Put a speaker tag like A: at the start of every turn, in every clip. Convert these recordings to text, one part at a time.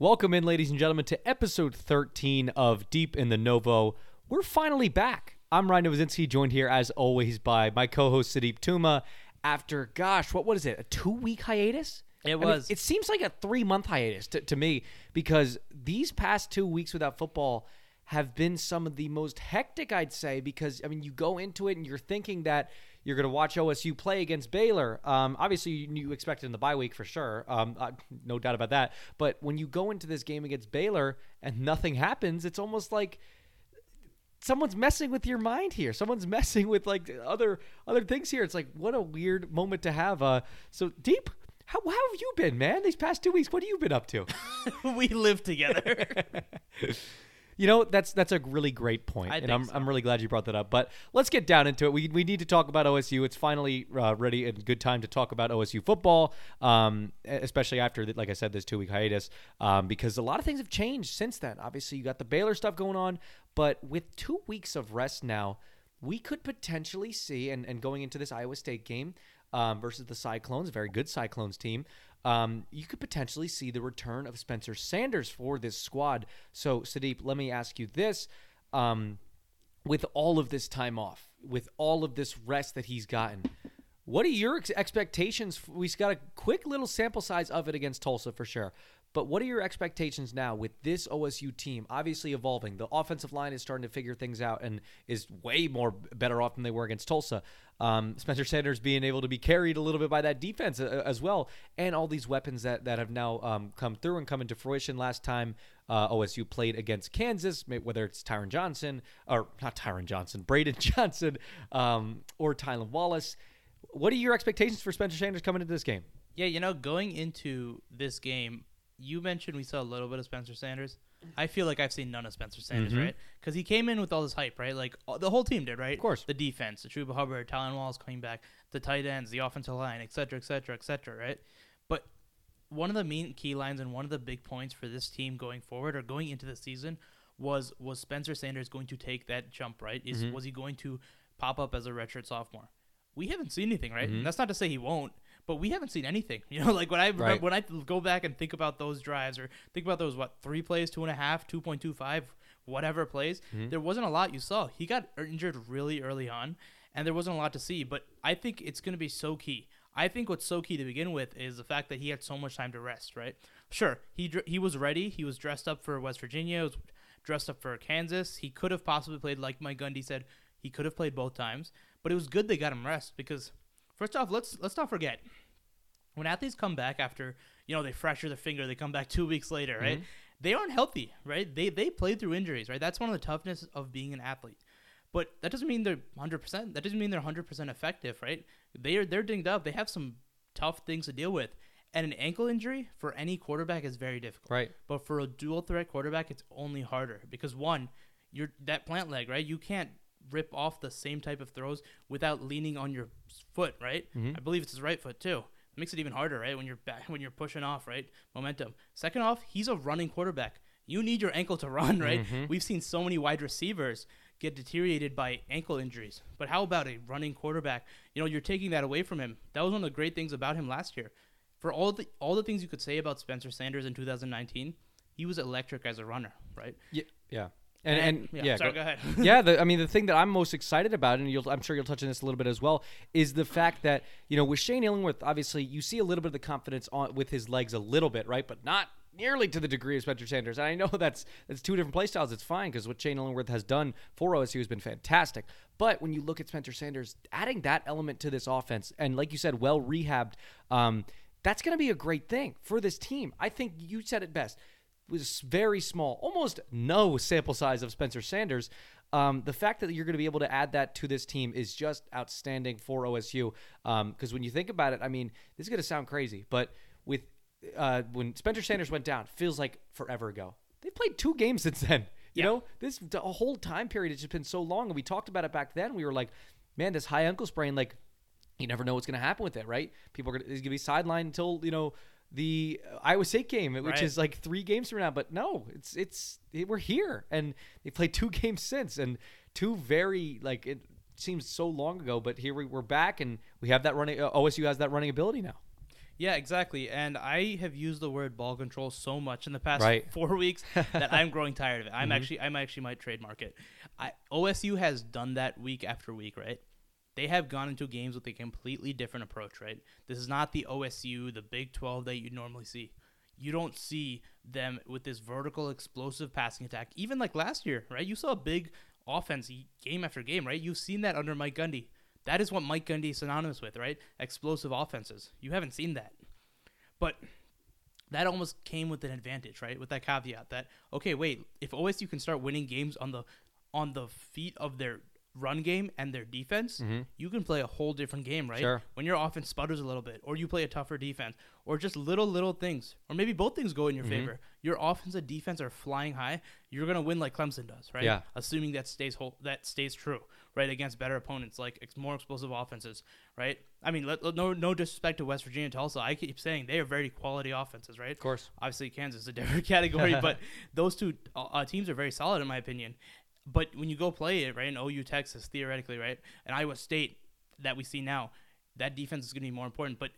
A: Welcome in, ladies and gentlemen, to episode 13 of Deep in the Novo. We're finally back. I'm Ryan Novozinski, joined here as always by my co-host Sudeep Tuma. After, gosh, what what is it? A two-week hiatus?
B: It
A: I mean,
B: was.
A: it seems like a three-month hiatus to, to me because these past two weeks without football have been some of the most hectic, I'd say. Because I mean, you go into it and you're thinking that you're going to watch OSU play against Baylor. Um, obviously, you, you expect it in the bye week for sure. Um, uh, no doubt about that. But when you go into this game against Baylor and nothing happens, it's almost like someone's messing with your mind here. Someone's messing with like other other things here. It's like what a weird moment to have. Uh, Sudeep. How, how have you been, man? These past two weeks, what have you been up to?
B: we live together.
A: You know, that's that's a really great point,
B: I
A: and I'm,
B: so.
A: I'm really glad you brought that up. But let's get down into it. We, we need to talk about OSU. It's finally uh, ready and good time to talk about OSU football, um, especially after, like I said, this two week hiatus, um, because a lot of things have changed since then. Obviously, you got the Baylor stuff going on, but with two weeks of rest now, we could potentially see, and, and going into this Iowa State game um, versus the Cyclones, very good Cyclones team, um, you could potentially see the return of Spencer Sanders for this squad. So, Sudeep, let me ask you this. Um, with all of this time off, with all of this rest that he's gotten, what are your ex- expectations? We've got a quick little sample size of it against Tulsa for sure. But what are your expectations now with this OSU team obviously evolving? The offensive line is starting to figure things out and is way more better off than they were against Tulsa. Um, Spencer Sanders being able to be carried a little bit by that defense uh, as well, and all these weapons that, that have now um, come through and come into fruition. Last time uh, OSU played against Kansas, whether it's Tyron Johnson or not Tyron Johnson, Braydon Johnson, um, or Tylan Wallace. What are your expectations for Spencer Sanders coming into this game?
B: yeah, you know, going into this game, you mentioned we saw a little bit of Spencer Sanders. I feel like I've seen none of Spencer Sanders,
A: Mhm.
B: right? Because he came in with all this hype, right? Like all- the whole team did, right?
A: Of course.
B: The defense, the Chuba Hubbard, Tylan Wallace coming back, the tight ends, the offensive line, et cetera, et cetera, et cetera, right? But one of the main key lines and one of the big points for this team going forward or going into the season was was Spencer Sanders going to take that jump, right? Is
A: Mhm.
B: was he going to pop up as a redshirt sophomore? We haven't seen anything, right?
A: Mhm.
B: And that's not to say he won't, but we haven't seen anything. You know, like when I
A: Right.
B: when I go back and think about those drives or think about those what three plays, two and a half, two point two five, whatever plays,
A: Mhm.
B: there wasn't a lot you saw. He got injured really early on, and there wasn't a lot to see. But I think it's going to be so key. I think what's so key to begin with is the fact that he had so much time to rest. Right? Sure, he he was ready. He was dressed up for West Virginia. Was dressed up for Kansas. He could have possibly played like Mike Gundy said. He could have played both times, but it was good they got him rest because first off, let's let's not forget when athletes come back after you know they fracture their finger, they come back two weeks later, right? Mm-hmm. They aren't healthy, right? They they played through injuries, right? That's one of the toughness of being an athlete. But that doesn't mean they're hundred percent. That doesn't mean they're hundred percent effective, right? They are they're dinged up. They have some tough things to deal with, and an ankle injury for any quarterback is very difficult.
A: Right.
B: But for a dual threat quarterback, it's only harder because one, you're that plant leg, right? You can't rip off the same type of throws without leaning on your foot, right?
A: Mhm.
B: I believe it's his right foot too. It makes it even harder, right? When you're back, when you're pushing off, right? Momentum. Second off, he's a running quarterback. You need your ankle to run, right?
A: Mhm.
B: We've seen so many wide receivers get deteriorated by ankle injuries. But how about a running quarterback? You know, you're taking that away from him. That was one of the great things about him last year. For all the all the things you could say about Spencer Sanders in 2019, he was electric as a runner, right?
A: Yeah. Yeah. And, and,
B: yeah,
A: yeah,
B: sorry,
A: go-
B: go, ahead.
A: yeah, the, I mean, the thing that I'm most excited about, and you'll, I'm sure you'll touch on this a little bit as well, is the fact that you know with Shane Illingworth, obviously you see a little bit of the confidence on with his legs a little bit, right, but not nearly to the degree of Spencer Sanders. And I know that's that's two different play styles. It's fine because what Shane Illingworth has done for OSU has been fantastic. But when you look at Spencer Sanders, adding that element to this offense, and like you said, well rehabbed, um, that's going to be a great thing for this team. I think you said it best was very small, almost no sample size of Spencer Sanders. Um, the fact that you're going to be able to add that to this team is just outstanding for OSU. Because when you think about it, I mean, this is going to sound crazy, but with uh, when Spencer Sanders went down, feels like forever ago. They played two games since then. You
B: Yeah.
A: know, this the whole time period has just been so long, and we talked about it back then. We were like, man, this high ankle sprain, like you never know what's going to happen with it, right? People are going to be sidelined until you know the Iowa State game, which
B: Right.
A: is like three games from now. But no, it's it's it, we're here, and they played two games since, and two very like it seems so long ago, but here we, we're back, and we have that running. Uh, OSU has that running ability now.
B: Yeah, exactly. And I have used the word ball control so much in the past
A: Right.
B: four weeks that I'm growing tired of it. I'm
A: Mhm.
B: actually, I'm actually might trademark it. I, OSU has done that week after week, right? They have gone into games with a completely different approach, right? This is not the OSU, the Big 12 that you normally see. You don't see them with this vertical, explosive passing attack. Even like last year, right? You saw a big offense game after game, right? You've seen that under Mike Gundy. That is what Mike Gundy is synonymous with, right? Explosive offenses. You haven't seen that. But that almost came with an advantage, right? With that caveat that okay, wait, if OSU can start winning games on the on the feet of their run game and their defense,
A: Mhm.
B: you can play a whole different game, right?
A: Sure.
B: When your offense sputters a little bit, or you play a tougher defense, or just little little things, or maybe both things go in your
A: Mhm.
B: favor. Your offense and defense are flying high. You're gonna win like Clemson does, right?
A: Yeah.
B: Assuming that stays whole, that stays true, right? Against better opponents like ex- more explosive offenses, right? I mean, let, let- no no disrespect to West Virginia Tulsa. I keep saying they are very quality offenses, right?
A: Of course.
B: Obviously, Kansas is a different category, but those two uh, uh, teams are very solid in my opinion. But when you go play it, right, in OU, Texas, theoretically, right, and Iowa State that we see now, that defense is going to be more important. But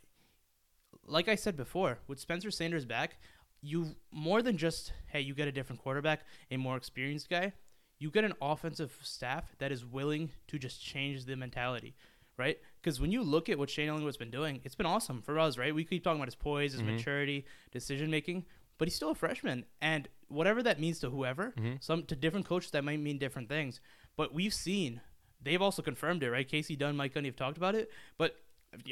B: like I said before, with Spencer Sanders back, you more than just hey, you get a different quarterback, a more experienced guy. You get an offensive staff that is willing to just change the mentality, right? Because when you look at what Shane Illingworth's been doing, it's been awesome for us, right? We keep talking about his poise, his
A: Mhm.
B: maturity, decision making, but he's still a freshman, and whatever that means to whoever,
A: Mhm.
B: some to different coaches that might mean different things. But we've seen they've also confirmed it, right? Kasey Dunn, Mike Gundy have talked about it, but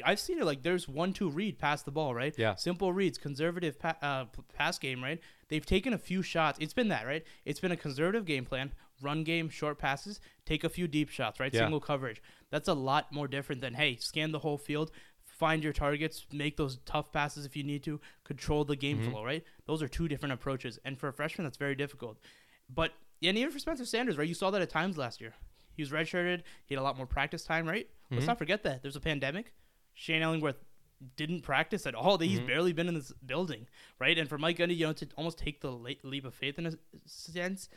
B: I've seen it like there's one two read past the ball, right?
A: Yeah.
B: Simple reads, conservative pa- uh, pass game, right? They've taken a few shots. It's been that, right? It's been a conservative game plan, run game, short passes, take a few deep shots, right?
A: Yeah.
B: Single coverage. That's a lot more different than hey, scan the whole field, find your targets, make those tough passes if you need to, control the game
A: Mhm.
B: flow, right? Those are two different approaches, and for a freshman, that's very difficult. But and even for Spencer Sanders, right? You saw that at times last year. He was redshirted. He had a lot more practice time, right? Let's
A: Mhm.
B: not forget that there's a pandemic. Shane Illingworth didn't practice at all. He's
A: Mhm.
B: barely been in this building, right? And for Mike Gundy, you know, to almost take the leap of faith in a sense,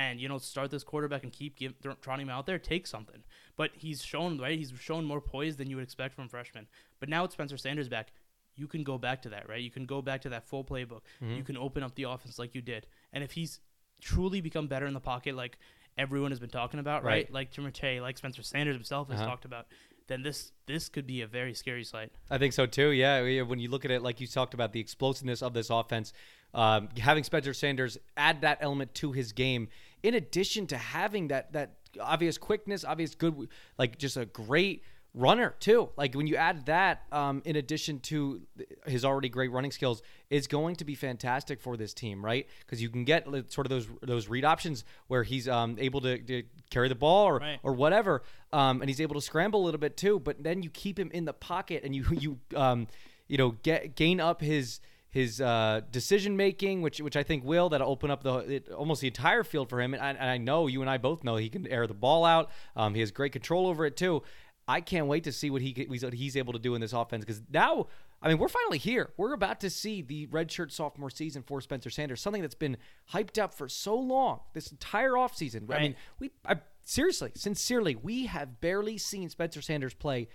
B: and you know, start this quarterback and keep give, trotting him out there, take something. But he's shown right. He's shown more poise than you would expect from a freshman. But now with Spencer Sanders back, you can go back to that, right? You can go back to that full playbook.
A: Mhm.
B: You can open up the offense like you did. And if he's truly become better in the pocket, like everyone has been talking about, right?
A: Right.
B: Like Timotei, like Spencer Sanders himself has
A: Uh-huh.
B: talked about, then this this could be a very scary sight.
A: I think so too. Yeah, when you look at it, like you talked about the explosiveness of this offense, um, having Spencer Sanders add that element to his game, in addition to having that that obvious quickness, obvious good, like just a great runner too. Like when you add that, um, in addition to his already great running skills, is going to be fantastic for this team, right? Because you can get sort of those those read options where he's um, able to, to carry the ball or
B: Right.
A: or whatever, um, and he's able to scramble a little bit too. But then you keep him in the pocket and you you um, you know get gain up his his uh, decision making, which which I think will that'll open up the it, almost the entire field for him. And I, and I know you and I both know he can air the ball out. Um, he has great control over it too. I can't wait to see what he what he's able to do in this offense because now. I mean, we're finally here. We're about to see the redshirt sophomore season for Spencer Sanders, something that's been hyped up for so long, this entire offseason. I mean, we I, seriously, sincerely, we have barely seen Spencer Sanders play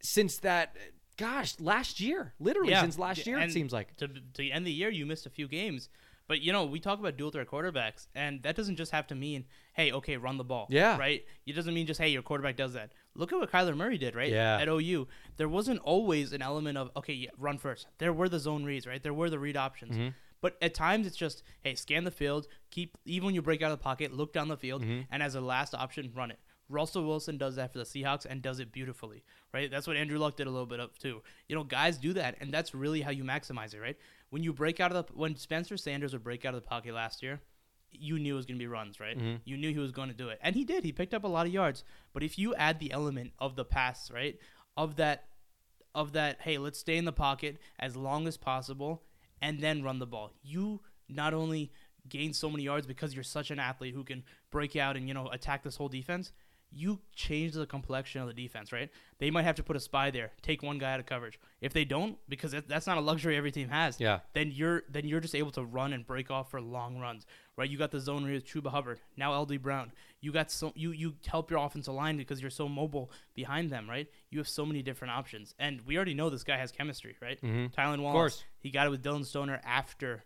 A: since that. Gosh, last year, literally since last year, it seems like.
B: to to end the year you missed a few games. But you know, we talk about dual threat quarterbacks, and that doesn't just have to mean, hey, okay, run the ball.
A: Yeah.
B: Right? It doesn't mean just, hey, your quarterback does that. Look at what Kyler Murray did, right?
A: Yeah.
B: At OU. There wasn't always an element of, okay, yeah, run first. There were the zone reads, right? There were the read options.
A: Mm-hmm.
B: But at times it's just, hey, scan the field, keep even when you break out of the pocket, look down the field,
A: Mm-hmm.
B: and as a last option, run it. Russell Wilson does that for the Seahawks and does it beautifully, right? That's what Andrew Luck did a little bit of too. You know, guys do that, and that's really how you maximize it, right? When you break out of the when Spencer Sanders would break out of the pocket last year, you knew it was going to be runs, right?
A: Mhm.
B: You knew he was going to do it, and he did. He picked up a lot of yards. But if you add the element of the pass, right, of that, of that, hey, let's stay in the pocket as long as possible, and then run the ball. You not only gain so many yards because you're such an athlete who can break out and you know attack this whole defense. You change the complexion of the defense, right? They might have to put a spy there, take one guy out of coverage. If they don't, because that's not a luxury every team has,
A: Yeah.
B: then you're then you're just able to run and break off for long runs, right? You got the zone with Chuba Hubbard, now LD Brown. You got so you you help your offensive line because you're so mobile behind them, right? You have so many different options, and we already know this guy has chemistry, right?
A: Mhm.
B: Tylan Wallace, he got it with Dillon Stoner after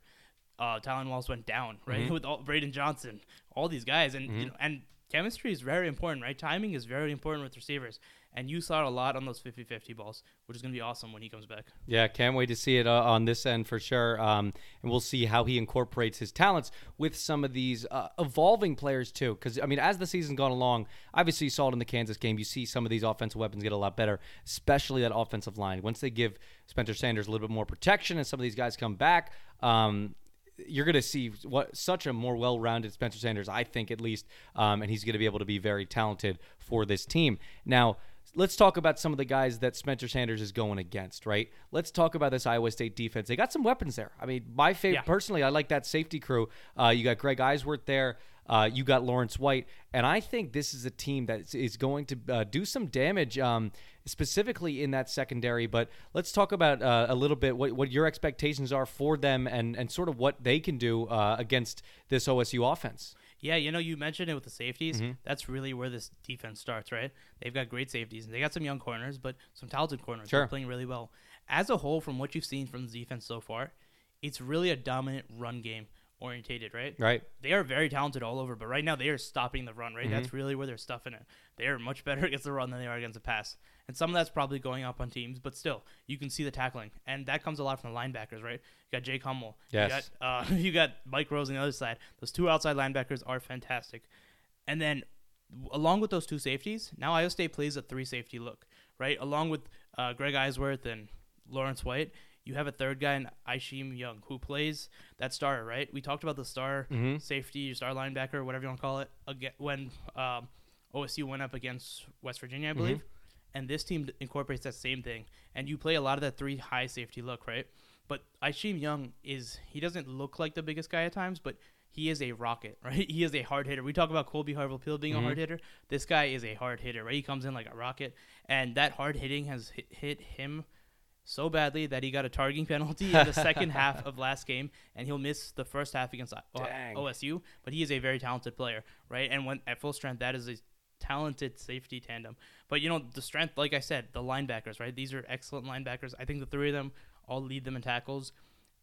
B: uh, Tylan Wallace went down, right?
A: Mm-hmm.
B: With all, Braydon Johnson, all these guys, and you know, and chemistry is very important, right? Timing is very important with receivers, and you saw a lot on those 50-50 balls, which is gonna be awesome when he comes back.
A: Yeah, can't wait to see it uh, on this end for sure. Um, and we'll see how he incorporates his talents with some of these uh, evolving players too. Because I mean, as the season's gone along, obviously you saw it in the Kansas game. You see some of these offensive weapons get a lot better, especially that offensive line. Once they give Spencer Sanders a little bit more protection, and some of these guys come back. Um, you're going to see what such a more well-rounded Spencer Sanders, I think at least, um, and he's going to be able to be very talented for this team. Now, let's talk about some of the guys that Spencer Sanders is going against. Right? Let's talk about this Iowa State defense. They got some weapons there. I mean, my favorite
B: Yeah.
A: personally, I like that safety crew. Uh, you got Greg Eisworth there. Uh, you got Lawrence White, and I think this is a team that is- going to uh, do some damage, um, specifically in that secondary. But let's talk about uh, a little bit what, what your expectations are for them, and and sort of what they can do uh, against this OSU offense.
B: Yeah, you know, you mentioned it with the safeties.
A: Mm-hmm.
B: That's really where this defense starts, right? They've got great safeties, and they got some young corners, but some talented corners.
A: Sure.
B: They're playing really well. As a whole, from what you've seen from the defense so far, it's really a dominant run game orientated, right?
A: Right.
B: They are very talented all over, but right now they are stopping the run, right?
A: Mm-hmm.
B: That's really where they're stuffing it. They are much better against the run than they are against the pass. And some of that's probably going up on teams, but still, you can see the tackling. And that comes a lot from the linebackers, right? You got Jake Hummel.
A: Yes.
B: You got, uh, you got Mike Rose on the other side. Those two outside linebackers are fantastic. And then along with those two safeties, now Iowa State plays a three safety look, right? Along with uh, Greg Eisworth and Lawrence White, you have a third guy in Isheem Young who plays that star, right? We talked about the star
A: Mhm.
B: safety, star linebacker, whatever you want to call it, aga when um, OSU went up against West Virginia, I believe. And this team incorporates that same thing. And you play a lot of that three high safety look, right? But Isheem Young is, he doesn't look like the biggest guy at times, but he is a rocket, right? He is a hard hitter. We talk about Kolby Harvell-Peel being a hard hitter. This guy is a hard hitter, right? He comes in like a rocket. And that hard hitting has hit, hit him so badly that he got a targeting penalty in the second half of last game, and he'll miss the first half against
A: Dang.
B: OSU. But he is a very talented player, right? And when at full strength, that is a talented safety tandem. But you know the strength, like I said, the linebackers, right? These are excellent linebackers. I think the three of them all lead them in tackles,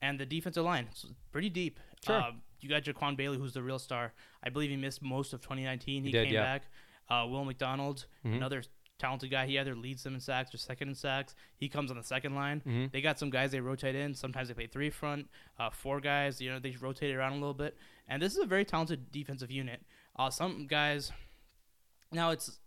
B: and the defensive line is pretty deep.
A: Sure.
B: Uh, you got Jaquan Bailey, who's the real star. I believe he missed most of 2019. He,
A: He did,
B: came
A: yeah.
B: back. Uh, Will McDonald,
A: Mhm.
B: another talented guy. He either leads them in sacks or second in sacks. He comes on the second line.
A: Mhm.
B: They got some guys they rotate in. Sometimes they play three front, uh, four guys. You know, they rotate around a little bit. And this is a very talented defensive unit. Uh, some guys, now it's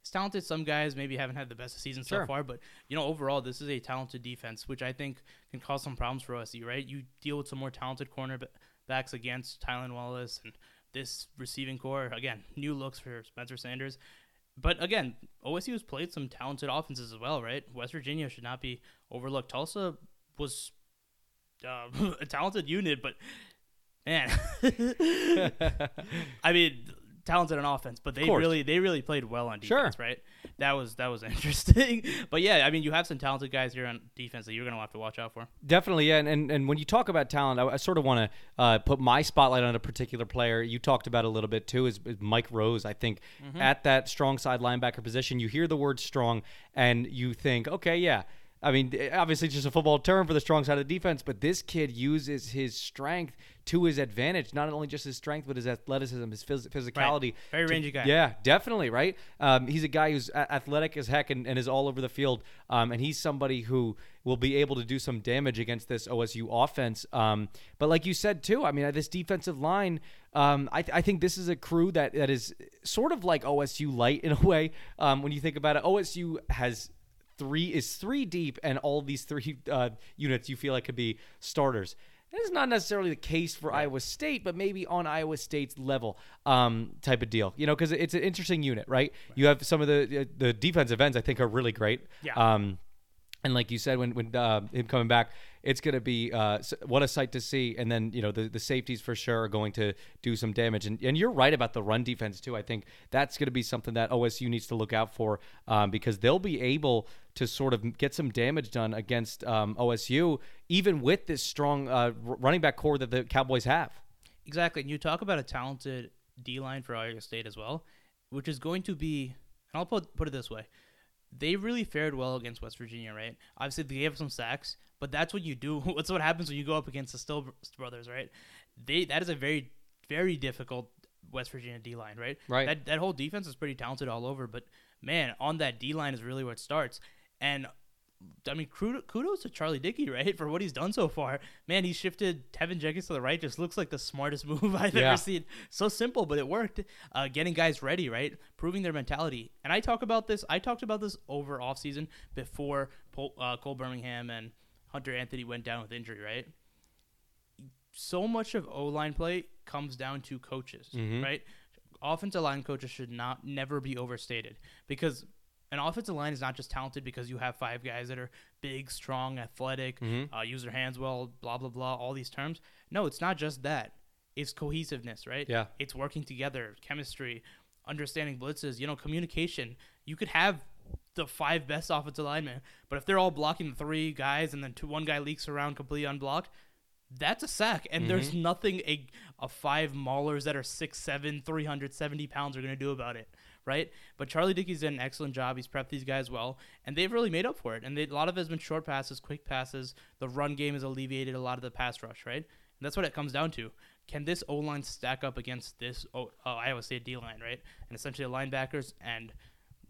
B: it's talented. Some guys maybe haven't had the best season
A: Sure.
B: so far, but you know, overall, this is a talented defense, which I think can cause some problems for OSU. Right? You deal with some more talented cornerbacks against Tylan Wallace and this receiving core. Again, new looks for Spencer Sanders. But again, OSU has played some talented offenses as well, right? West Virginia should not be overlooked. Tulsa was uh, a talented unit, but man, I mean, talented on offense, but they really they really played well on
A: Sure.
B: defense, right? That was that was interesting. but yeah, I mean, you have some talented guys here on defense that you're gonna have to watch out for.
A: Definitely, yeah. And, and, and when you talk about talent, I, I sort of want to uh, put my spotlight on a particular player. You talked about a little bit too, is, is Mike Rose. I think at that strong side linebacker position, you hear the word strong and you think, okay, yeah. I mean, obviously, just a football term for the strong side of the defense, but this kid uses his strength to his advantage. Not only just his strength, but his athleticism, his phys- physicality.
B: Very
A: to-
B: rangy guy.
A: Yeah, definitely, right? Um, he's a guy who's athletic as heck and, and is all over the field. Um, and he's somebody who will be able to do some damage against this OSU offense. Um, but like you said, too, I mean, this defensive line, um, I, th- I think this is a crew that, that is sort of like OSU light in a way. Um, when you think about it, OSU has three is three deep, and all these three uh, units you feel like could be starters. That is not necessarily the case for Iowa State, but maybe on Iowa State's level, um, type of deal. You know, because it's an interesting unit, right? You have some of the the defensive ends I think are really great.
B: Yeah.
A: Um, And like you said, when when uh, him coming back, it's going to be uh, what a sight to see. And then you know the, the safeties for sure are going to do some damage. And and you're right about the run defense too. I think that's going to be something that OSU needs to look out for um, because they'll be able to sort of get some damage done against um, OSU, even with this strong uh, running back core that the Cowboys have.
B: Exactly. And you talk about a talented D line for Iowa State as well, which is going to be, and I'll put, put it this way. They really fared well against West Virginia, right? Obviously, they gave up some sacks, but that's what you do. What's what happens when you go up against the Still brothers, right? They that is a very, very difficult West Virginia D line, right?
A: Right.
B: That that whole defense is pretty talented all over, but man, on that D line is really where it starts. And I mean, kudos to Charlie Dickey, right, for what he's done so far. Man, he shifted Teven Jenkins to the right. Just looks like the smartest move I've
A: Yeah.
B: ever seen. So simple, but it worked. Uh, getting guys ready, right, proving their mentality. And I talk about this. I talked about this over offseason before Pol- uh, Cole Birmingham and Hunter Anthony went down with injury, right? So much of O line play comes down to coaches,
A: Mhm.
B: right? Offensive line coaches should not never be overstated because an offensive line is not just talented because you have five guys that are big, strong, athletic,
A: Mhm.
B: uh, use their hands well, blah blah blah, all these terms. No, it's not just that. It's cohesiveness, right?
A: Yeah.
B: It's working together, chemistry, understanding blitzes, you know, communication. You could have the five best offensive linemen, but if they're all blocking the three guys and then two, one guy leaks around completely unblocked, that's a sack. And there's nothing a, a five maulers that are 6'7, 370 pounds are going to do about it, right? But Charlie Dickey's done an excellent job. He's prepped these guys well, and they've really made up for it. And they, a lot of it has been short passes, quick passes. The run game has alleviated a lot of the pass rush, right? And that's what it comes down to. Can this O line stack up against this o, uh, Iowa State D line, right? And essentially the linebackers, and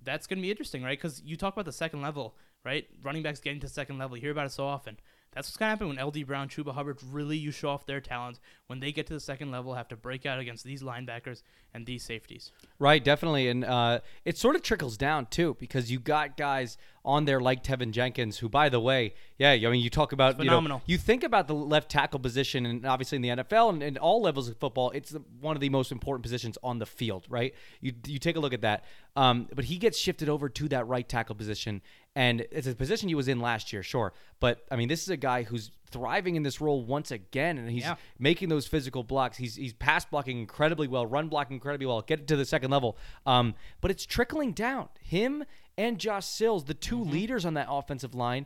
B: that's going to be interesting, right? Because you talk about the second level, right? Running backs getting to second level. You hear about it so often. That's what's going to happen when LD Brown, Chuba Hubbard really you show off their talent. When they get to the second level, have to break out against these linebackers and these safeties.
A: Right, definitely, and uh, it sort of trickles down too because you got guys on there like Teven Jenkins, who, by the way, yeah, I mean, you talk about you know,
B: phenomenal.
A: you think about the left tackle position, and obviously in the NFL and, and all levels of football, it's the, one of the most important positions on the field, right? You you take a look at that, um, but he gets shifted over to that right tackle position, and it's a position he was in last year, sure, but I mean, this is a guy who's thriving in this role once again, and he's
B: Yeah.
A: making those physical blocks. He's he's pass blocking incredibly well, run blocking incredibly well. Get it to the second level, um, but it's trickling down. Him and Josh Sills, the 2 leaders on that offensive line,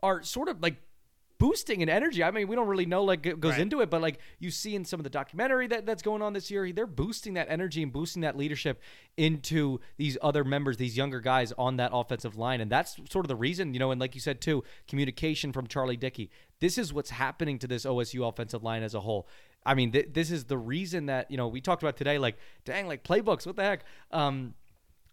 A: are sort of like boosting in energy. I mean, we don't really know like it goes
B: Right.
A: into it, but like you see in some of the documentary that that's going on this year, they're boosting that energy and boosting that leadership into these other members, these younger guys on that offensive line, and that's sort of the reason, you know. And like you said too, communication from Charlie Dickey. This is what's happening to this OSU offensive line as a whole. I mean, th- this is the reason that you know we talked about today. Like, dang, like playbooks, what the heck? Um,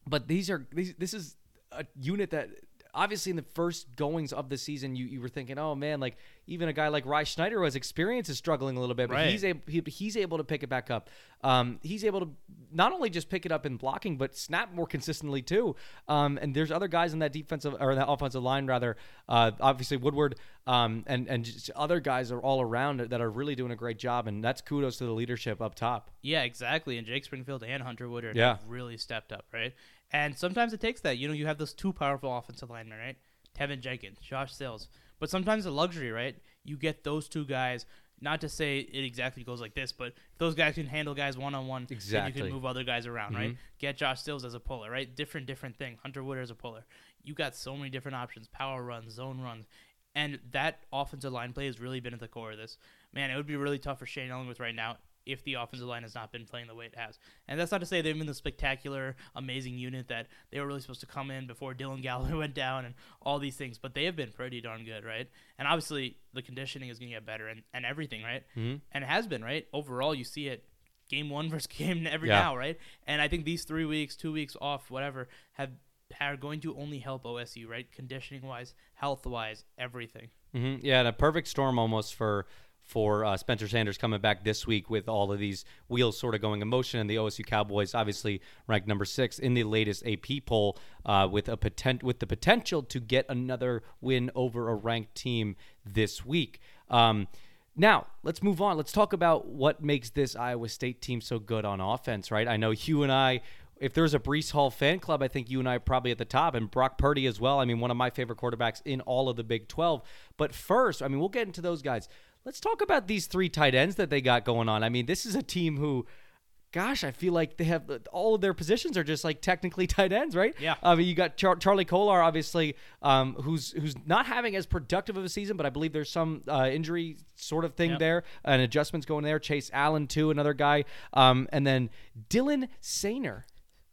A: but these are these. This is a unit that obviously in the first goings of the season, you, you were thinking, oh man, like even a guy like Ry Schneider who has experience is struggling a little bit, but
B: Right.
A: he's able he, he's able to pick it back up. Um, he's able to not only just pick it up in blocking, but snap more consistently too. Um, and there's other guys in that defensive or that offensive line rather. Uh, obviously Woodard um, and and just other guys are all around that are really doing a great job, and that's kudos to the leadership up top.
B: Yeah, exactly. And Jake Springfield and Hunter Woodard
A: Yeah.
B: really stepped up, right? And sometimes it takes that. You know, you have those two powerful offensive linemen, right? Teven Jenkins, Josh Sills. But sometimes a luxury, right? You get those two guys. Not to say it exactly goes like this, but those guys can handle guys one on one. And
A: you
B: can move other guys around, right? Mm-hmm. Get Josh Sills as a puller, right? Different, different thing. Hunter Woodard as a puller. You got so many different options: power runs, zone runs, and that offensive line play has really been at the core of this. Man, it would be really tough for Shane Illingworth right now if the offensive line has not been playing the way it has. And that's not to say they've been the spectacular, amazing unit that they were really supposed to come in before Dylan Galloway went down and all these things, but they have been pretty darn good, right? And obviously the conditioning is going to get better and, and everything, right?
A: Mhm.
B: And it has been, right? Overall, you see it game one versus game every
A: Yeah.
B: now, right? And I think these three weeks, two weeks off, whatever, have are going to only help OSU, right? Conditioning wise, health wise, everything.
A: hmm Yeah, and a perfect storm almost for for uh, Spencer Sanders coming back this week with all of these wheels sort of going in motion, and the OSU Cowboys obviously ranked number six in the latest AP poll uh, with a potent with the potential to get another win over a ranked team this week. Um, now, let's move on. Let's talk about what makes this Iowa State team so good on offense, right? I know you and I if there's a Breece Hall fan club, I think you and I are probably at the top, and Brock Purdy as well. I mean, one of my favorite quarterbacks in all of the Big 12. But first, I mean, we'll get into those guys. Let's talk about these three tight ends that they got going on. I mean, this is a team who gosh, I feel like they have all of their positions are just like technically tight ends, right?
B: Yeah.
A: I mean, you got Char- Charlie Kolar, obviously, um, who's who's not having as productive of a season, but I believe there's some uh, injury sort of thing
B: Yep.
A: there, and adjustments going there. Chase Allen too, another guy, um, and then Dylan Soehner.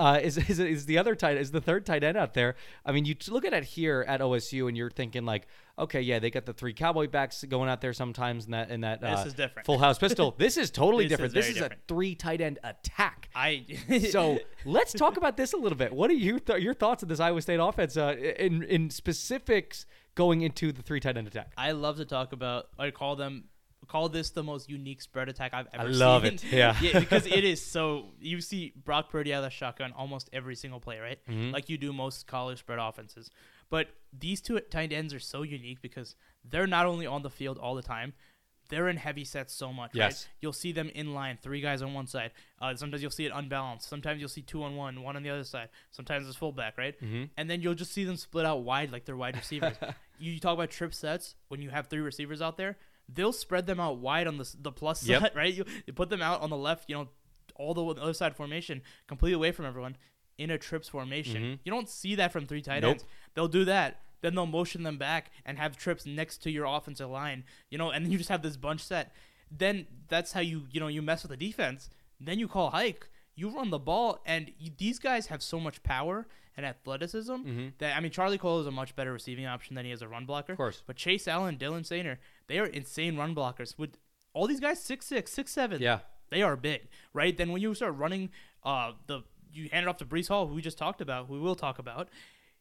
A: Uh, is, is is the other tight is the third tight end out there? I mean, you look at it here at OSU, and you're thinking like, okay, yeah, they got the three cowboy backs going out there sometimes in that in that
B: This
A: uh,
B: is different.
A: full house pistol. This is totally
B: This
A: different.
B: is
A: This is
B: different.
A: a three tight end attack.
B: I
A: So let's talk about this a little bit. What are you th- your thoughts on this Iowa State offense uh, in in specifics going into the three tight end attack?
B: I love to talk about. I call them. Call this the most unique spread attack I've ever seen.
A: I love
B: seen.
A: it. Yeah.
B: because it is so. You see Brock Purdy out of the shotgun almost every single play, right?
A: Mm-hmm.
B: Like you do most college spread offenses. But these two tight ends are so unique because they're not only on the field all the time, they're in heavy sets so much.
A: Yes.
B: Right? You'll see them in line, three guys on one side. Uh, sometimes you'll see it unbalanced. Sometimes you'll see two on one, one on the other side. Sometimes it's fullback, right?
A: Mm-hmm.
B: And then you'll just see them split out wide like they're wide receivers. you talk about trip sets when you have three receivers out there, they'll spread them out wide on the the plus
A: Yep.
B: side, right? You, you put them out on the left, you know, all the, the other side formation, completely away from everyone in a trips formation.
A: Mhm.
B: You don't see that from three tight
A: Nope.
B: ends. They'll do that. Then they'll motion them back and have trips next to your offensive line, you know, and then you just have this bunch set. Then that's how you, you know, you mess with the defense. Then you call hike. You run the ball, and you, these guys have so much power and athleticism
A: Mhm.
B: that I mean, Charlie Cole is a much better receiving option than he is a run blocker.
A: Of course.
B: But Chase Allen, Dylan Soehner, they are insane run blockers. With all these guys, six six, six seven.
A: Yeah.
B: They are big, right? Then when you start running, uh, the you hand it off to Breece Hall, who we just talked about, who we will talk about.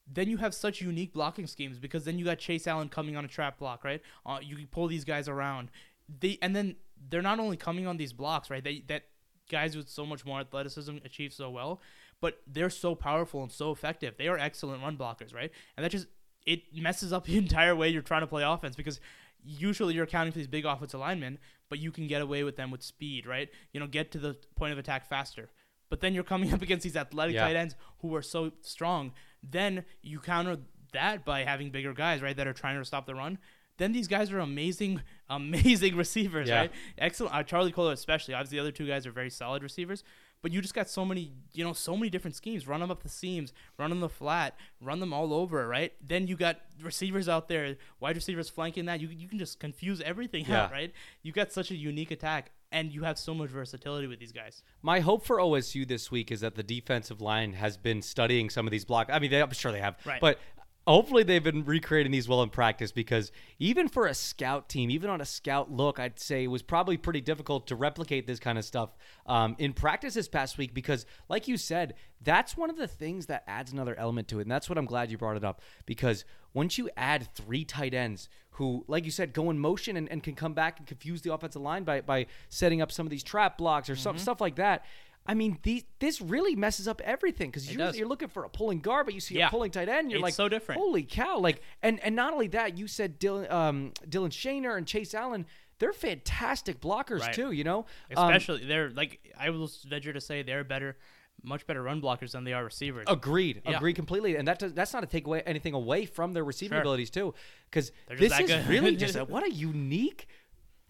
B: Then you have such unique blocking schemes because then you got Chase Allen coming on a trap block, right? Uh, you can pull these guys around. They and then they're not only coming on these blocks, right? They that guys with so much more athleticism achieve so well, but they're so powerful and so effective. They are excellent run blockers, right? And that just it messes up the entire way you're trying to play offense because usually you're accounting for these big offensive linemen, but you can get away with them with speed, right? You know, get to the point of attack faster. But then you're coming up against these athletic
A: Yeah.
B: tight ends who are so strong. Then you counter that by having bigger guys, right, that are trying to stop the run. Then these guys are amazing, amazing receivers,
A: Yeah.
B: right? Excellent. Uh, Charlie Kolar especially. Obviously, the other two guys are very solid receivers. But you just got so many, you know, so many different schemes. Run them up the seams, run them the flat, run them all over, right? Then you got receivers out there, wide receivers flanking that. You you can just confuse everything
A: Yeah.
B: out, right? You got such a unique attack, and you have so much versatility with these guys.
A: My hope for OSU this week is that the defensive line has been studying some of these blocks. I mean, they, I'm sure they have,
B: Right.
A: but hopefully they've been recreating these well in practice because even for a scout team, even on a scout look, I'd say it was probably pretty difficult to replicate this kind of stuff um, in practice this past week because, like you said, that's one of the things that adds another element to it. And that's what I'm glad you brought it up because once you add three tight ends who, like you said, go in motion and, and can come back and confuse the offensive line by, by setting up some of these trap blocks or
B: Mm-hmm.
A: some stuff like that. I mean, these, this really messes up everything because you're, you're looking for a pulling guard, but you see a pulling tight end. You're
B: It's
A: like,
B: so different.
A: Holy cow! Like, and and not only that, you said Dylan, um, Dylan Soehner and Chase Allen. They're fantastic blockers
B: Right.
A: too. You know, Um,
B: Especially they're like I will venture to say they're better, much better run blockers than they are receivers.
A: Agreed.
B: Yeah.
A: Agreed completely. And that does, that's not to take away anything away from their receiving
B: Sure.
A: abilities too, because this is
B: good.
A: really just a, what a unique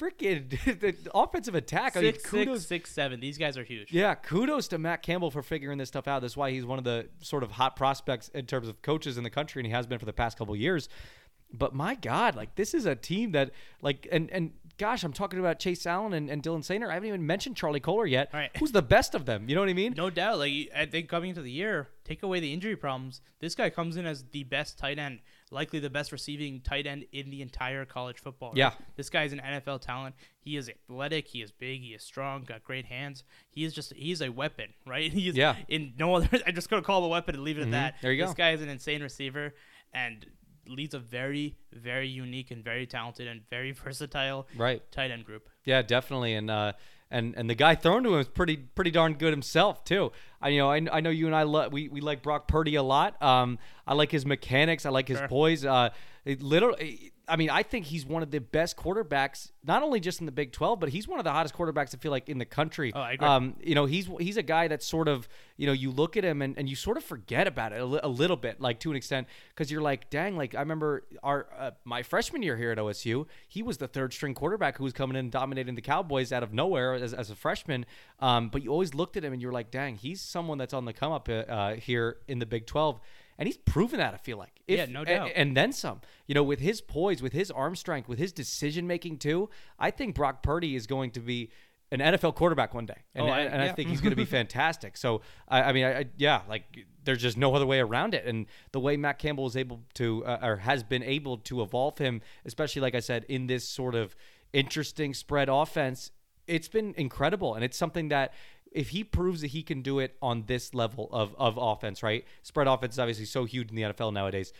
A: freaking the offensive attack. I mean, kudos.
B: six, six, seven. These guys are huge.
A: Yeah, kudos to Matt Campbell for figuring this stuff out. That's why he's one of the sort of hot prospects in terms of coaches in the country, and he has been for the past couple years. But my God, like this is a team that like and and gosh, I'm talking about Chase Allen and, and Dylan Soehner. I haven't even mentioned Charlie Kolar yet.
B: Right.
A: Who's the best of them? You know what I mean?
B: No doubt. Like I think coming into the year, take away the injury problems. This guy comes in as the best tight end, likely the best receiving tight end in the entire college football. right?
A: Yeah.
B: This guy's an NFL talent. He is athletic. He is big. He is strong. Got great hands. He is just he's a weapon, right? He is
A: Yeah. Mm-hmm.
B: in no other. I'm just gonna call him a weapon and leave it at that.
A: There you
B: This
A: go.
B: This guy is an insane receiver and leads a very, very unique and very talented and very versatile
A: Right.
B: tight end group.
A: Yeah, definitely. And uh, and and the guy thrown to him is pretty pretty darn good himself too. I you know I, I know you and I lo- we we like Brock Purdy a lot. Um, I like his mechanics. I like his
B: Sure.
A: poise. Uh, it literally. I mean, I think he's one of the best quarterbacks, not only just in the Big 12, but he's one of the hottest quarterbacks. I feel like in the country.
B: Oh, I agree.
A: Um, you know, he's he's a guy that's sort of, you know, you look at him and, and you sort of forget about it a, li- a little bit, like to an extent, because you're like, dang, like I remember our uh, my freshman year here at OSU, he was the third string quarterback who was coming in dominating the Cowboys out of nowhere as, as a freshman. Um, but you always looked at him and you're like, dang, he's someone that's on the come up uh, uh, here in the Big 12. And he's proven that, I feel like. If-
B: Yeah, no doubt.
A: and then some. You know, with his poise, with his arm strength, with his decision making too, I think Brock Purdy is going to be an NFL quarterback one day, and,
B: Oh, I-
A: and I think he's going to be fantastic. So, I, I mean, I, I, yeah, like there's just no other way around it. And the way Matt Campbell is able to, uh, or has been able to evolve him, especially like I said, in this sort of interesting spread offense, it's been incredible, and it's something that. If he proves that he can do it on this level of, of offense, right? Spread offense is obviously so huge in the NFL nowadays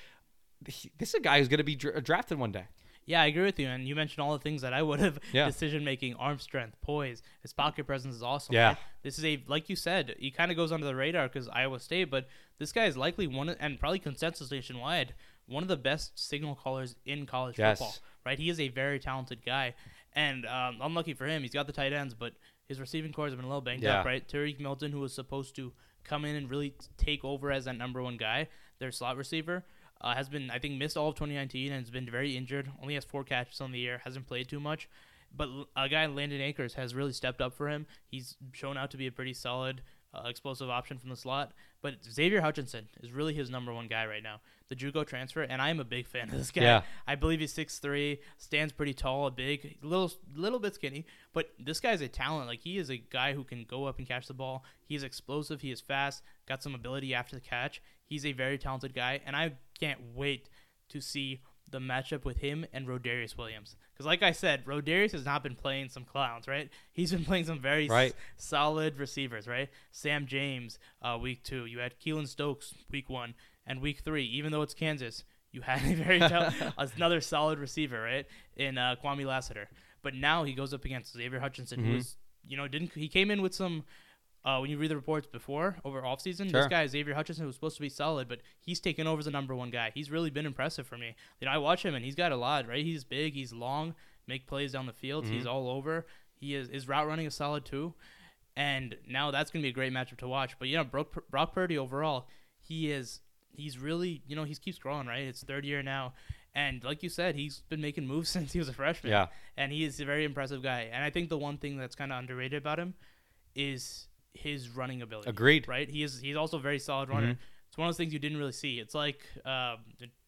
A: he- this is a guy who's going to be dra- drafted one day.
B: Yeah, I agree with you. And you mentioned all the things that I would have
A: Yeah.
B: decision making, arm strength, poise, his pocket presence is awesome.
A: Yeah.
B: This is a like you said, he kind of goes under the radar because Iowa State, but this guy is likely one of, and probably consensus nationwide one of the best signal callers in college
A: Yes.
B: football. Right, he is a very talented guy, and um, unlucky for him, he's got the tight ends, but his receiving cores have been a little banged up. Right, Tarique Milton, who was supposed to come in and really take over as that number one guy, their slot receiver. Uh, has been, I think, missed all of 2019 and has been very injured. Only has four catches on the year. Hasn't played too much. But a guy, Landen Akers, has really stepped up for him. He's shown out to be a pretty solid, uh, explosive option from the slot. But Xavier Hutchinson is really his number one guy right now. The JUCO transfer, and I am a big fan of this guy.
A: Yeah.
B: I believe he's 6'3", stands pretty tall, a big, little little bit skinny, but this guy's a talent. Like he is a guy who can go up and catch the ball. He's explosive. He is fast. Got some ability after the catch. He's a very talented guy, and I can't wait to see the matchup with him and Rodarius Williams. Because, like I said, Rodarius has not been playing some clowns, right? He's been playing some very s- solid receivers, right? Sam James, uh, week two. You had Keylon Stokes, week one, and week three. Even though it's Kansas, you had a very tal- another solid receiver, right? In uh, Kwamie Lassiter. But now he goes up against Xavier Hutchinson,
A: Mhm.
B: who's you know didn't he came in with some. Uh, when you read the reports before over offseason,
A: Sure.
B: this guy Xavier Hutchinson was supposed to be solid, but he's taken over as the number one guy. He's really been impressive for me. You know, I watch him and he's got a lot, right? He's big, he's long, make plays down the field, he's all over. He is his route running is solid too, and now that's gonna be a great matchup to watch. But you know, Brock, Brock Purdy overall, he is he's really you know he keeps growing, right? It's third year now, and like you said, he's been making moves since he was a freshman.
A: Yeah.
B: and he is a very impressive guy. And I think the one thing that's kind of underrated about him is his running ability.
A: Agreed.
B: Right? He is he's also a very solid runner. It's one of those things you didn't really see. It's like um,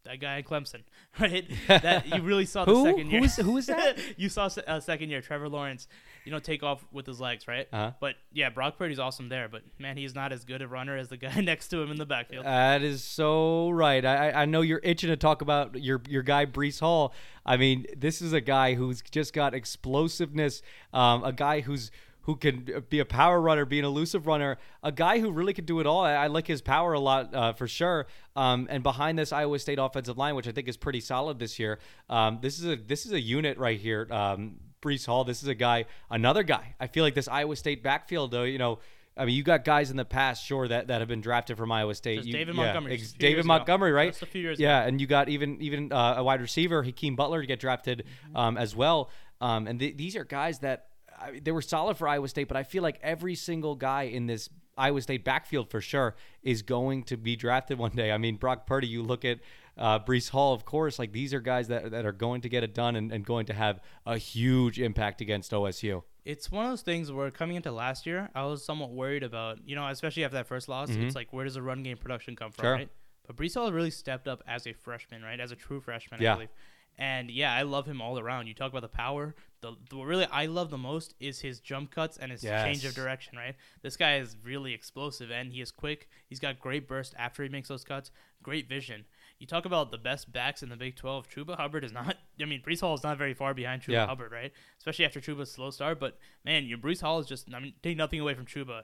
B: that guy at Clemson, right? that you really saw the second year.
A: Who is- who is that?
B: you saw se- uh, second year Trevor Lawrence, you know, take off with his legs, right?
A: Uh-huh.
B: But yeah, Brock Purdy's awesome there, but man, he's not as good a runner as the guy next to him in the backfield.
A: That is so right. I, I- I know you're itching to talk about your your guy Breece Hall. I mean, this is a guy who's just got explosiveness. Um, a guy who's who can be a power runner, be an elusive runner. A guy who really can do it all. I, I like his power a lot uh, for sure. Um, and behind this Iowa State offensive line, which I think is pretty solid this year, um, this is a this is a unit right here. Um, Breece Hall. This is a guy, another guy. I feel like this Iowa State backfield, though, you know. I mean, you got guys in the past, sure, that, that have been drafted from Iowa State.
B: Just
A: You-
B: David
A: yeah,
B: Montgomery,
A: ex-
B: few years
A: David
B: ago.
A: Montgomery, right?
B: Just a few years
A: yeah, and you got even even uh, a wide receiver, Hakeem Butler, to get drafted
B: Mm-hmm.
A: um, as well. Um, and th- these are guys that I, they were solid for Iowa State, but I feel like every single guy in this Iowa State backfield for sure is going to be drafted one day. I mean, Brock Purdy, you look at uh, Breece Hall, of course, like these are guys that, that are going to get it done and, and going to have a huge impact against OSU.
B: It's one of those things where coming into last year, I was somewhat worried about, you know, especially after that first loss. It's like, where does the run game production come from,
A: Mm-hmm. Sure.
B: right? But Breece Hall really stepped up as a freshman, right? As a true freshman,
A: Yeah.
B: I believe. And yeah, I love him all around. You talk about the power. The, the what really I love the most is his jump cuts and his change of direction, right? This guy is really explosive and he is quick. He's got great burst after he makes those cuts, great vision. You talk about the best backs in the Big 12. Chuba Hubbard is not, I mean, Breece Hall is not very far behind Chuba
A: Yeah.
B: Hubbard, right? Especially after Chuba's slow start. But man, your Breece Hall is just, I mean, take nothing away from Chuba.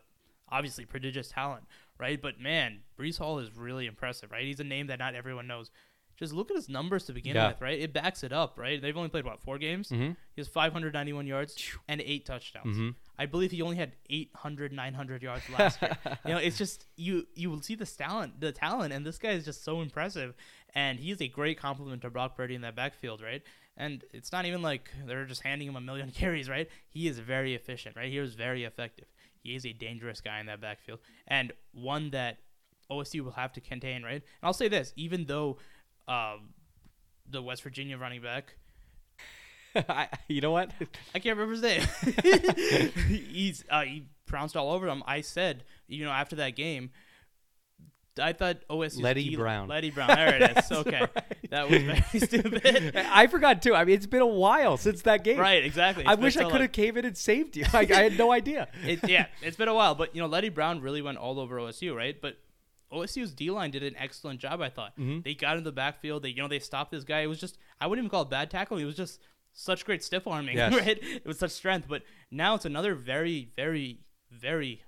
B: Obviously, prodigious talent, right? But man, Breece Hall is really impressive, right? He's a name that not everyone knows. Just look at his numbers to begin
A: Yeah.
B: with, right? It backs it up, right? They've only played what four games.
A: Mhm.
B: He has 591 yards and eight touchdowns.
A: Mhm.
B: I believe he only had 800, 900 yards last year. You know, it's just you you will see the talent, the talent, and this guy is just so impressive. And he's a great compliment to Brock Purdy in that backfield, right? And it's not even like they're just handing him a million carries, right? He is very efficient, right? He was very effective. He is a dangerous guy in that backfield, and one that OSU will have to contain, right? And I'll say this, even though um, the West Virginia running back
A: I, you know what?
B: I can't remember his name. He's uh, he pounced all over them. I said, you know, after that game, I thought OSU
A: Leddie Brown.
B: Leddie Brown. There it is. Okay, that was very stupid.
A: I forgot too. I mean, it's been a while since that game.
B: right, exactly.
A: I
B: It's
A: wish I could have came in and saved you. Like, I had no idea.
B: It, yeah, it's been a while, but you know, Leddie Brown really went all over OSU, right? But OSU's D line did an excellent job. I thought
A: Mhm.
B: they got in the backfield. They, you know, they stopped this guy. It was just I wouldn't even call it bad tackling. It was just such great stiff arming,
A: Yes.
B: right? It was such strength. But now it's another very, very, very,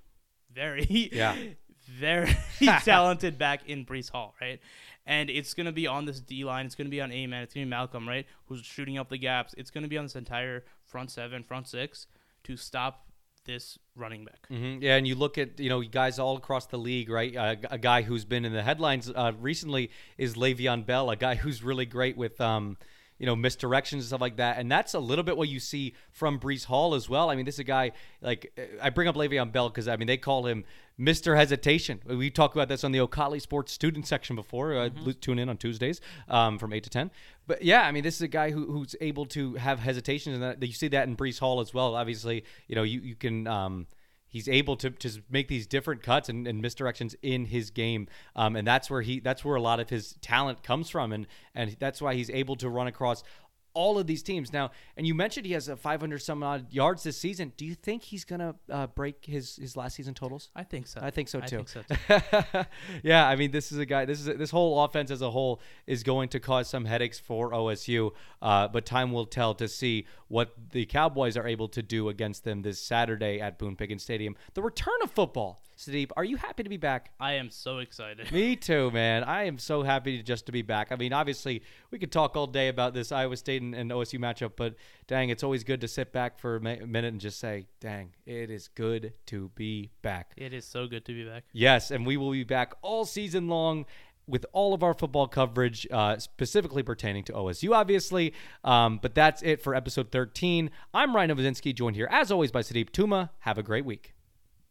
B: very,
A: Yeah.
B: very talented back in Breece Hall, right? And it's gonna be on this D line. It's gonna be on A man. It's gonna be Malcolm, right? Who's shooting up the gaps. It's gonna be on this entire front seven, front six to stop this running back.
A: hmm Yeah, and you look at you know guys all across the league, right? Uh, a guy who's been in the headlines uh, recently is Le'Veon Bell, a guy who's really great with um, you know misdirections and stuff like that, and that's a little bit what you see from Breece Hall as well. I mean, this is a guy like I bring up Le'Veon Bell because I mean they call him Mr. Hesitation. We talked about this on the O'Colly Sports student section before. Uh,
B: Mm-hmm.
A: Tune in on Tuesdays um, from eight to ten. But yeah, I mean, this is a guy who, who's able to have hesitations, and that, you see that in Breece Hall as well. Obviously, you know, you you can. Um, he's able to to make these different cuts and, and misdirections in his game, um, and that's where he that's where a lot of his talent comes from, and and that's why he's able to run across all of these teams now. And you mentioned he has a 500 some odd yards this season. Do you think he's gonna uh, break his his last season totals?
B: I think so.
A: I think so too.
B: I think so too.
A: yeah, I mean, this is a guy. This is a, this whole offense as a whole is going to cause some headaches for OSU. Uh, but time will tell to see what the Cowboys are able to do against them this Saturday at Boone Pickens Stadium. The return of football. Steve, are you happy to be back?
B: I am so excited.
A: Me too, man. I am so happy to just to be back. I mean, obviously, we could talk all day about this Iowa State and, and OSU matchup, but dang, it's always good to sit back for a minute and just say, dang, it is good to be back.
B: It is so good to be back.
A: Yes, and we will be back all season long with all of our football coverage, uh, specifically pertaining to OSU, obviously. Um, but that's it for episode 13. I'm Ryan Novozinski, joined here, as always, by Sudeep Tuma. Have a great week.